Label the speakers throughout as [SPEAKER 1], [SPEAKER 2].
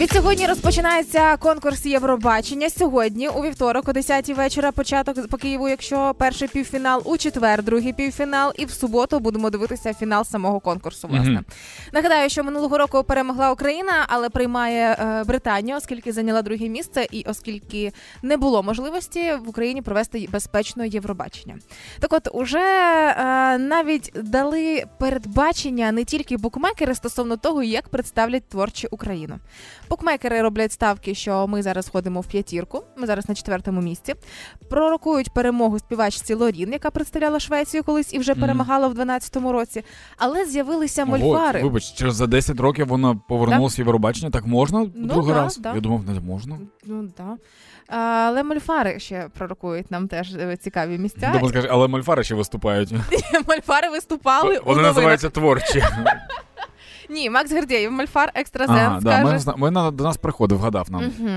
[SPEAKER 1] Від сьогодні розпочинається конкурс Євробачення. Сьогодні, у вівторок, о 10 вечора, початок по Києву, якщо перший півфінал, у четвер, другий півфінал, і в суботу будемо дивитися фінал самого конкурсу. Власне
[SPEAKER 2] Мгм.
[SPEAKER 1] нагадаю, що минулого року перемогла Україна, але приймає е, Британія, оскільки зайняла друге місце, і оскільки не було можливості в Україні провести безпечно Євробачення. Так, от уже е, навіть дали передбачення не тільки букмекери стосовно того, як представлять творчі Україну. Букмекери роблять ставки, що ми зараз входимо в п'ятірку. Ми зараз на четвертому місці. Пророкують перемогу співачці Лорін, яка представляла Швецію колись і вже
[SPEAKER 2] Мгм.
[SPEAKER 1] перемагала в 12-му році. Але з'явилися
[SPEAKER 2] Ого,
[SPEAKER 1] мольфари.
[SPEAKER 2] Вибач, через за 10 років вона повернулася в Євробачення. Так можна
[SPEAKER 1] Ну,
[SPEAKER 2] другий
[SPEAKER 1] да,
[SPEAKER 2] раз?
[SPEAKER 1] да.
[SPEAKER 2] Я думав, не можна.
[SPEAKER 1] Ну да. Але мольфари ще пророкують нам теж е, цікаві місця.
[SPEAKER 2] Думаю, скажи, але мольфари ще виступають.
[SPEAKER 1] Мольфари виступали.
[SPEAKER 2] Вони
[SPEAKER 1] новинах.
[SPEAKER 2] називаються творчі.
[SPEAKER 1] Ні, Макс Гердєєв, мольфар екстразен,
[SPEAKER 2] Ага, да,
[SPEAKER 1] скаже.
[SPEAKER 2] ми, ми до нас приходив, вгадав нам.
[SPEAKER 1] Угу.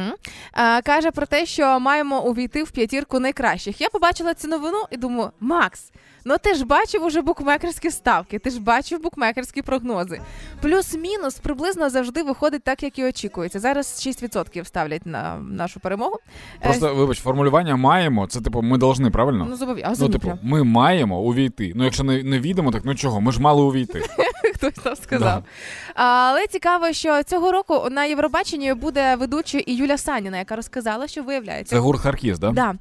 [SPEAKER 1] А, каже про те, що маємо увійти в п'ятірку найкращих. Я побачила цю новину і думаю, Макс, ну ти ж бачив уже букмекерські ставки, ти ж бачив букмекерські прогнози. Плюс-мінус приблизно завжди виходить так, як і очікується. Зараз 6% ставлять на нашу перемогу. Е,
[SPEAKER 2] Просто, вибач, формулювання маємо, це типу, ми должны, правильно?
[SPEAKER 1] ну, зобов'язані.
[SPEAKER 2] Ну, типу, ми маємо увійти. Ну, якщо не, не війдемо, так ну чого? Ми ж мали увійти.
[SPEAKER 1] Хтось там сказав. Але цікаво, що цього року на Євробаченні буде ведучою і Юля Саніна, яка розказала, що виявляється.
[SPEAKER 2] Це гурт Харкіз, да?
[SPEAKER 1] Да.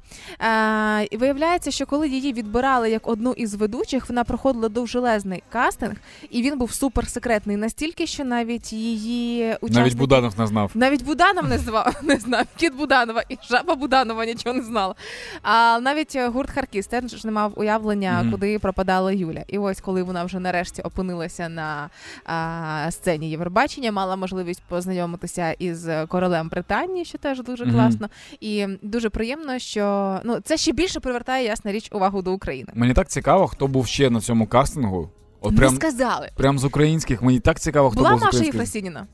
[SPEAKER 1] Е, і виявляється, що коли її відбирали як одну із ведучих, вона проходила довжелезний кастинг, і він був суперсекретний настільки, що навіть її учасники...
[SPEAKER 2] Навіть Буданов не знав.
[SPEAKER 1] Навіть Буданов не звав, не знав. Кіт Буданова і жаба Буданова нічого не знала. А навіть гурт Харкіс теж не мав уявлення,
[SPEAKER 2] Мгм.
[SPEAKER 1] куди пропадала Юля. І ось коли вона вже нарешті опинилася на а, сцені Євробачення, мала можливість познайомитися із королем Британії, що теж дуже
[SPEAKER 2] Мгм.
[SPEAKER 1] класно. І дуже приємно, що ну це ще більше привертає ясна річ увагу до України.
[SPEAKER 2] Мені так цікаво, хто був ще на цьому кастингу. От прям,
[SPEAKER 1] сказали.
[SPEAKER 2] прям з українських. Мені так цікаво, хто
[SPEAKER 1] Була
[SPEAKER 2] був з
[SPEAKER 1] Маша. Єфросініна?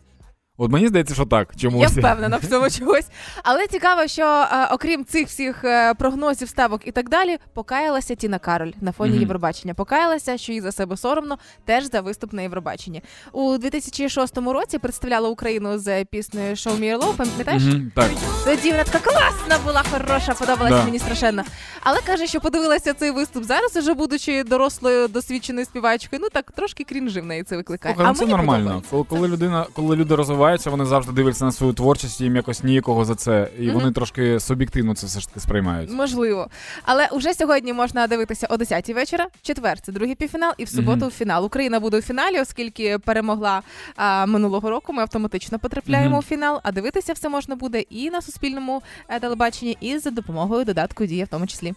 [SPEAKER 2] От мені здається, що так. Чомусь.
[SPEAKER 1] Я впевнена в цьому чогось. Але цікаво, що е, окрім цих всіх е, прогнозів, ставок і так далі, покаялася Тіна Кароль на фоні
[SPEAKER 2] Мгм.
[SPEAKER 1] Євробачення. Покаялася, що їй за себе соромно, теж за виступ на Євробаченні. У 2006 році представляла Україну з піснею «Show Me Your Love», пам'ятаєш?
[SPEAKER 2] Мгм, так.
[SPEAKER 1] Тоді вона така класна була, хороша, подобалася
[SPEAKER 2] Да.
[SPEAKER 1] мені страшенно. Але каже, що подивилася цей виступ зараз, уже будучи дорослою досвідченою співачкою. Ну так трошки крінжи в неї це викликає.
[SPEAKER 2] Слухай,
[SPEAKER 1] а
[SPEAKER 2] ну це
[SPEAKER 1] мені
[SPEAKER 2] нормально.
[SPEAKER 1] подобається.
[SPEAKER 2] Коли, коли людина, коли люди розвиваються, вони завжди дивляться на свою творчість їм якось ніякого за це. І
[SPEAKER 1] Мгм.
[SPEAKER 2] вони трошки суб'єктивно це все ж таки сприймають.
[SPEAKER 1] Можливо. Але уже сьогодні можна дивитися о 10 вечора. Четвер це другий півфінал, і в суботу
[SPEAKER 2] Мгм.
[SPEAKER 1] фінал. Україна буде у фіналі, оскільки перемогла а, минулого року. Ми автоматично потрапляємо
[SPEAKER 2] Мгм.
[SPEAKER 1] у фінал. А дивитися все можна буде і на суспільному е, телебаченні, і за допомогою додатку дія, в тому числі.